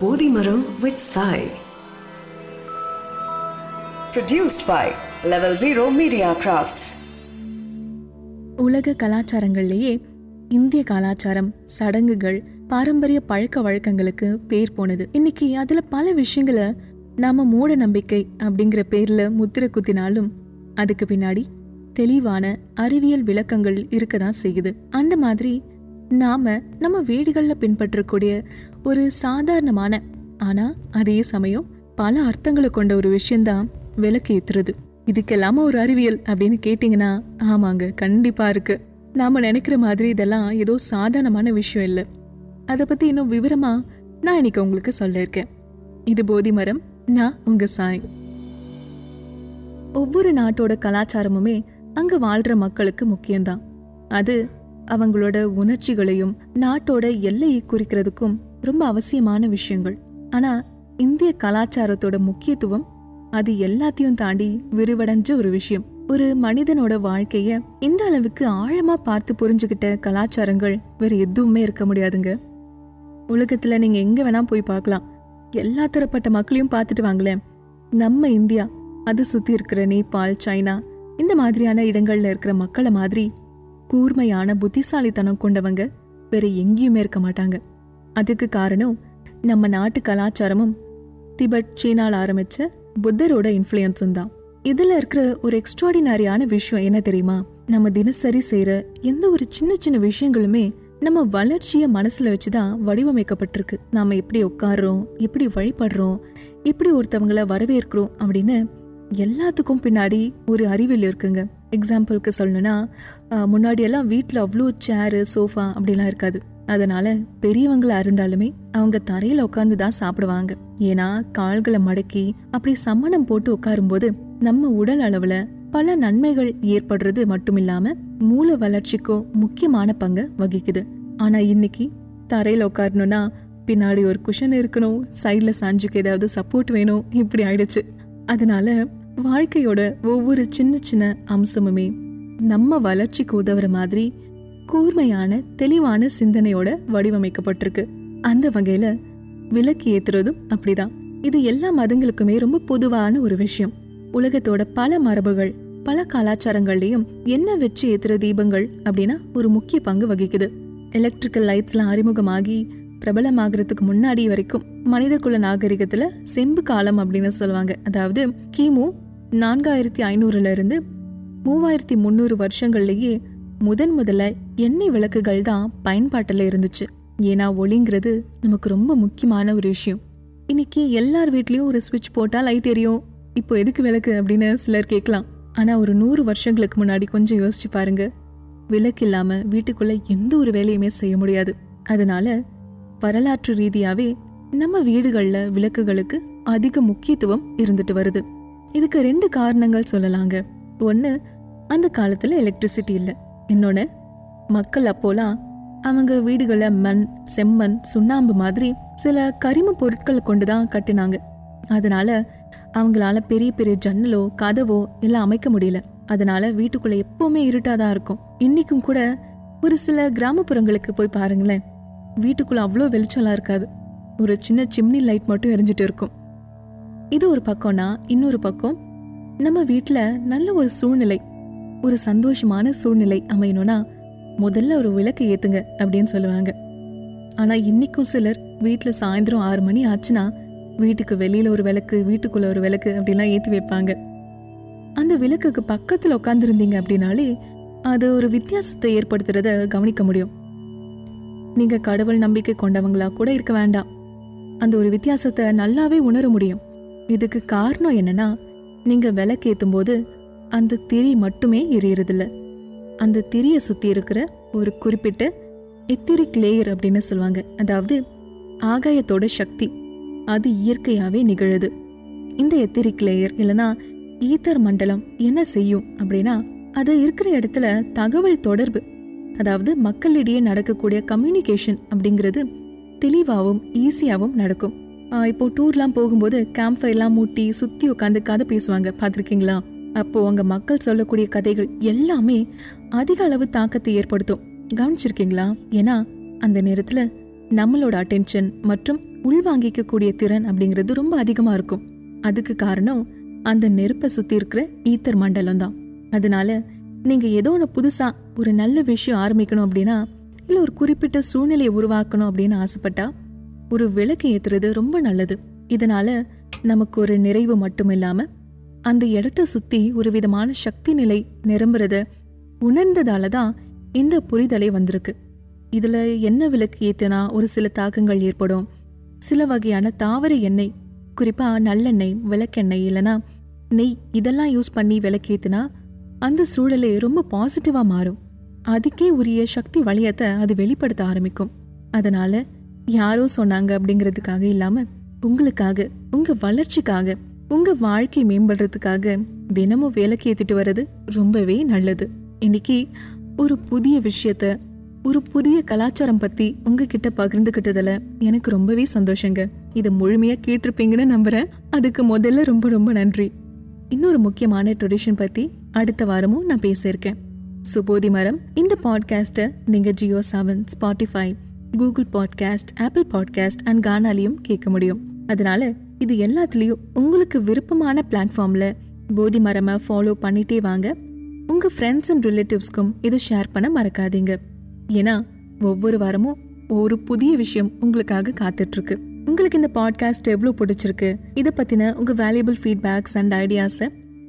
Bodhimaram with Sai. Produced by Level Zero Media Crafts. உலக கலாச்சாரங்கள்லேயே இந்திய கலாச்சாரம் சடங்குகள் பாரம்பரிய பழக்க வழக்கங்களுக்கு பேர் போனது இன்னைக்கு அதுல பல விஷயங்களை நாம மூட நம்பிக்கை அப்படிங்கிற பேர்ல முத்திரை குத்தினாலும் அதுக்கு பின்னாடி தெளிவான அறிவியல் விளக்கங்கள் இருக்கதான் செய்யுது அந்த மாதிரி நாம நம்ம வீடுகளில் பின்பற்றக்கூடிய ஒரு சாதாரணமான ஆனா அதே சமயம் பல அர்த்தங்களை கொண்ட ஒரு விஷயம்தான் விளக்கு ஏத்துறது. இதுக்கெல்லாம ஒரு அறிவியல் அப்படின்னு கேட்டிங்கன்னா ஆமாங்க கண்டிப்பா இருக்கு. நாம நினைக்கிற மாதிரி இதெல்லாம் ஏதோ சாதாரணமான விஷயம் இல்லை. அதை பத்தி இன்னும் விவரமா நான் இன்னைக்கு உங்களுக்கு சொல்லியிருக்கேன் இது போதி மரம் நான் உங்க சாய். ஒவ்வொரு நாட்டோட கலாச்சாரமுமே அங்க வாழ்ற மக்களுக்கு முக்கியம்தான். அது அவங்களோட உணர்ச்சிகளையும் நாட்டோட எல்லையை குறிக்கிறதுக்கும் ரொம்ப அவசியமான விஷயங்கள். ஆனா இந்திய கலாச்சாரத்தோட முக்கியத்துவம் அது எல்லாத்தையும் தாண்டி விரிவடைஞ்ச ஒரு விஷயம். ஒரு மனிதனோட வாழ்க்கைய இந்த அளவுக்கு ஆழமா பார்த்து புரிஞ்சுக்கிட்ட கலாச்சாரங்கள் வேற எதுவுமே இருக்க முடியாதுங்க. உலகத்துல நீங்க எங்க வேணா போய் பார்க்கலாம். எல்லா தரப்பட்ட மக்களையும் பார்த்துட்டு வாங்களேன். நம்ம இந்தியா அது சுத்தி இருக்கிற நேபாள் சைனா இந்த மாதிரியான இடங்கள்ல இருக்கிற மக்களை மாதிரி கூர்மையான புத்திசாலித்தனம் கொண்டவங்க வேற எங்கேயுமே இருக்க மாட்டாங்க. அதுக்கு காரணம் நம்ம நாட்டு கலாச்சாரமும் திபெட் சீனால் ஆரம்பிச்ச புத்தரோட இன்ஃப்ளூயன்ஸும் தான். இதில் இருக்கிற ஒரு எக்ஸ்ட்ராடினரியான விஷயம் என்ன தெரியுமா? நம்ம தினசரி செய்கிற எந்த ஒரு சின்ன சின்ன விஷயங்களுமே நம்ம வளர்ச்சியை மனசில் வச்சு தான் வடிவமைக்கப்பட்டிருக்கு. நாம் எப்படி உட்காடுறோம் எப்படி வழிபடுறோம் எப்படி ஒருத்தவங்கள வரவேற்கிறோம் அப்படின்னு எல்லாத்துக்கும் பின்னாடி ஒரு அறிவியல் இருக்குங்க. எக்ஸாம்பிளுக்கு சொல்லணுன்னா முன்னாடியெல்லாம் வீட்டில் அவ்வளோ சேரு சோஃபா அப்படிலாம் இருக்காது. அதனால் பெரியவங்களாக இருந்தாலுமே அவங்க தரையில் உட்காந்து தான் சாப்பிடுவாங்க. ஏன்னா கால்களை மடக்கி அப்படி சம்மணம் போட்டு உட்காரும்போது நம்ம உடல் அளவில் பல நன்மைகள் ஏற்படுறது மட்டும் இல்லாமல் மூல வளர்ச்சிக்கும் முக்கியமான பங்கு வகிக்குது. ஆனால் இன்னைக்கு தரையில் உட்காரணும்னா பின்னாடி ஒரு குஷன் இருக்கணும் சைடில் சாஞ்சுக்கு ஏதாவது சப்போர்ட் வேணும் இப்படி ஆயிடுச்சு. அதனால வாழ்க்கையோட ஒவ்வொரு சின்ன சின்ன அம்சமுமே நம்ம வளர்ச்சிக்கு உதவுற மாதிரி கூர்மையான தெளிவான சிந்தனையோட வடிவமைக்கப்பட்டிருக்கு. அந்த வகையில விளக்கு ஏத்துறதும் அப்படிதான். இது எல்லா மதங்களுக்குமே ரொம்ப பொதுவான ஒரு விஷயம். உலகத்தோட பல மரபுகள் பல கலாச்சாரங்கள்லயும் என்ன வச்சு ஏத்துற தீபங்கள் அப்படின்னா ஒரு முக்கிய பங்கு வகிக்குது. எலக்ட்ரிக்கல் லைட்ஸ்லாம் அறிமுகமாகி பிரபலமாகறதுக்கு முன்னாடி வரைக்கும் மனிதகுல நாகரிகத்துல செம்பு காலம் அப்படின்னு சொல்லுவாங்க. அதாவது கிமு நான்காயிரத்தி ஐநூறுல இருந்து மூவாயிரத்தி முந்நூறு வருஷங்கள்லேயே முதன் முதல்ல எண்ணெய் விளக்குகள் தான் பயன்பாட்டில் இருந்துச்சு. ஏன்னா ஒளிங்கிறது நமக்கு ரொம்ப முக்கியமான ஒரு விஷயம். இன்னைக்கு எல்லார் வீட்லேயும் ஒரு சுவிட்ச் போட்டால் லைட் எரியும். இப்போ எதுக்கு விளக்கு அப்படின்னு சிலர் கேட்கலாம். ஆனால் ஒரு நூறு வருஷங்களுக்கு முன்னாடி கொஞ்சம் யோசிச்சு பாருங்க. விளக்கு இல்லாமல் வீட்டுக்குள்ளே எந்த ஒரு வேலையுமே செய்ய முடியாது. அதனால வரலாற்று ரீதியாகவே நம்ம வீடுகளில் விளக்குகளுக்கு அதிக முக்கியத்துவம் இருந்துட்டு வருது. இதுக்கு ரெண்டு காரணங்கள் சொல்லலாங்க. ஒன்று அந்த காலத்தில் எலக்ட்ரிசிட்டி இல்லை. இன்னொன்று மக்கள் அப்போலாம் அவங்க வீடுகளை மண் செம்மண் சுண்ணாம்பு மாதிரி சில கரிம பொருட்களை கொண்டு தான் கட்டினாங்க. அதனால அவங்களால பெரிய பெரிய ஜன்னலோ கதவோ எல்லாம் அமைக்க முடியல. அதனால வீட்டுக்குள்ள எப்பவுமே இருட்டாதான் இருக்கும். இன்னைக்கும் கூட ஒரு சில கிராமப்புறங்களுக்கு போய் பாருங்களேன். வீட்டுக்குள்ள அவ்வளோ வெளிச்சம்லாம் இருக்காது. ஒரு சின்ன சிம்னி லைட் மட்டும் எரிஞ்சிட்டு இருக்கும். இது ஒரு பக்கம்னா இன்னொரு பக்கம் நம்ம வீட்டில் நல்ல ஒரு சூழ்நிலை ஒரு சந்தோஷமான சூழ்நிலை அமையணும்னா முதல்ல ஒரு விளக்கு ஏற்றுங்க அப்படின்னு சொல்லுவாங்க. ஆனால் இன்னைக்கும் சிலர் வீட்டில் சாயந்தரம் ஆறு மணி ஆச்சுன்னா வீட்டுக்கு வெளியில் ஒரு விளக்கு வீட்டுக்குள்ளே ஒரு விளக்கு அப்படிலாம் ஏற்றி வைப்பாங்க. அந்த விளக்குக்கு பக்கத்தில் உட்காந்துருந்தீங்க அப்படின்னாலே அது ஒரு வித்தியாசத்தை ஏற்படுத்துறத கவனிக்க முடியும். நீங்கள் கடவுள் நம்பிக்கை கொண்டவங்களா கூட இருக்க வேண்டாம். அந்த ஒரு வித்தியாசத்தை நல்லாவே உணர முடியும். இதுக்கு காரணம் என்னன்னா நீங்க விளக்கேத்தும் போது அந்த திரி மட்டுமே எரியறதில்ல. அந்த திரியை சுத்தி இருக்கிற ஒரு குறிப்பிட்ட எத்திரிக் லேயர் அப்படின்னு சொல்லுவாங்க. அதாவது ஆகாயத்தோட சக்தி. அது இயற்கையாவே நிகழுது. இந்த எத்திரிக் லேயர் இல்லனா ஈத்தர் மண்டலம் என்ன செய்யும் அப்படின்னா அது இருக்கிற இடத்துல தகவல் தொடர்பு அதாவது மக்களிடையே நடக்கக்கூடிய கம்யூனிகேஷன் அப்படிங்கிறது தெளிவாகவும் ஈஸியாகவும் நடக்கும். இப்போது இப்போ டூர்லாம் போகும்போது கேம்ப் ஃபயர்லாம் மூட்டி சுற்றி உட்காந்து கதை பேசுவாங்க. பார்த்துருக்கீங்களா? அப்போ அங்க மக்கள் சொல்லக்கூடிய கதைகள் எல்லாமே அதிக அளவு தாக்கத்தை ஏற்படுத்தும். கவனிச்சிருக்கீங்களா? ஏன்னா அந்த நேரத்துல நம்மளோட அட்டென்ஷன் மற்றும் உள்வாங்கிக்கக்கூடிய திறன் அப்படிங்கிறது ரொம்ப அதிகமா இருக்கும். அதுக்கு காரணம் அந்த நெருப்பை சுத்தி இருக்கிற ஈத்தர் மண்டலம் தான். அதனால நீங்க ஏதோ ஒன்று புதுசா ஒரு நல்ல விஷயம் ஆரம்பிக்கணும் அப்படின்னா இல்ல ஒரு குறிப்பிட்ட சூழ்நிலையை உருவாக்கணும் அப்படின்னு ஆசைப்பட்டா ஒரு விளக்கு ஏத்துறது ரொம்ப நல்லது. இதனால நமக்கு ஒரு நிறைவு மட்டும் இல்லாம அந்த இடத்த சுத்தி ஒரு விதமான சக்தி நிலை நிரம்புறத உணர்ந்ததால தான் இந்த புரிதலே வந்திருக்கு. இதுல என்ன விளக்கு ஏத்தினா ஒரு சில தாக்கங்கள் ஏற்படும். சில வகையான தாவர எண்ணெய் குறிப்பா நல்லெண்ணெய் விளக்கெண்ணெய் இல்லனா நெய் இதெல்லாம் யூஸ் பண்ணி விளக்கேத்தினா அந்த சூழலே ரொம்ப பாசிட்டிவா மாறும். அதுக்கே உரிய சக்தி வளையத்தை அது வெளிப்படுத்த ஆரம்பிக்கும். அதனால யாரோ சொன்னாங்க அப்படிங்கிறதுக்காக இல்லாம உங்களுக்காக உங்க வளர்ச்சிக்காக உங்க வாழ்க்கை மேம்படுறதுக்காக தினமும் வேலைக்கு ஏத்திட்டு வர்றது ரொம்பவே நல்லது. இன்னைக்கு ஒரு புதிய விஷயத்த ஒரு புதிய கலாச்சாரம் பத்தி உங்ககிட்ட பகிர்ந்துகிட்டதுல எனக்கு ரொம்பவே சந்தோஷங்க. இதை முழுமையா கேட்டிருப்பீங்கன்னு நம்புறேன். அதுக்கு முதல்ல ரொம்ப ரொம்ப நன்றி. இன்னொரு முக்கியமான ட்ரெடிஷன் பத்தி அடுத்த வாரமும் நான் பேசியிருக்கேன் சுபோதி மரம் இந்த பாட்காஸ்ட்டை நீங்க Jio Saavn Spotify Google podcast Apple podcast and கானாலையும் கேட்க முடியும். அதனால இது எல்லாத்துலேயும் உங்களுக்கு விருப்பமான பிளாட்ஃபார்மில் போதி மரமை ஃபாலோ பண்ணிட்டே வாங்க. உங்கள் ஃப்ரெண்ட்ஸ் அண்ட் ரிலேட்டிவ்ஸ்க்கும் இதை ஷேர் பண்ண மறக்காதீங்க. ஏன்னா ஒவ்வொரு வாரமும் ஒரு புதிய விஷயம் உங்களுக்காக காத்துட்ருக்கு. உங்களுக்கு இந்த பாட்காஸ்ட் எவ்வளோ பிடிச்சிருக்கு இதை பற்றின உங்கள் வேல்யூபிள் ஃபீட்பேக்ஸ் அண்ட் ஐடியாஸை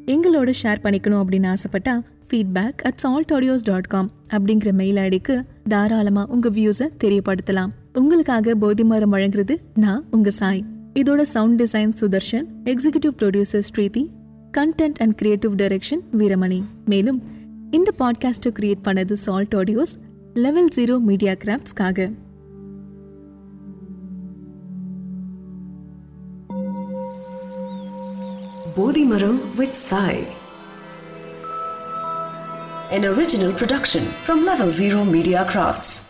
எங்களோட ஷேர் பண்ணிக்கணும் அப்படின்னு ஆசைப்பட்டா feedback at salt audios dot com அப்படிங்கிற மெயில் ஐடிக்கு தாராளமாக உங்கள் வியூஸை தெரியப்படுத்தலாம். உங்களுக்காக போதி மரம் வழங்குறது நான் உங்கள் சாய். இதோட sound design Sudarshan executive producer Shridhi content and creative direction Veeramani. மேலும் இந்த பாட்காஸ்ட்டை கிரியேட் பண்ணது salt audios level zero media கிராஃப்ட்ஸ்க்காக Bodhimaram with Sai. An original production from Level Zero Media Crafts.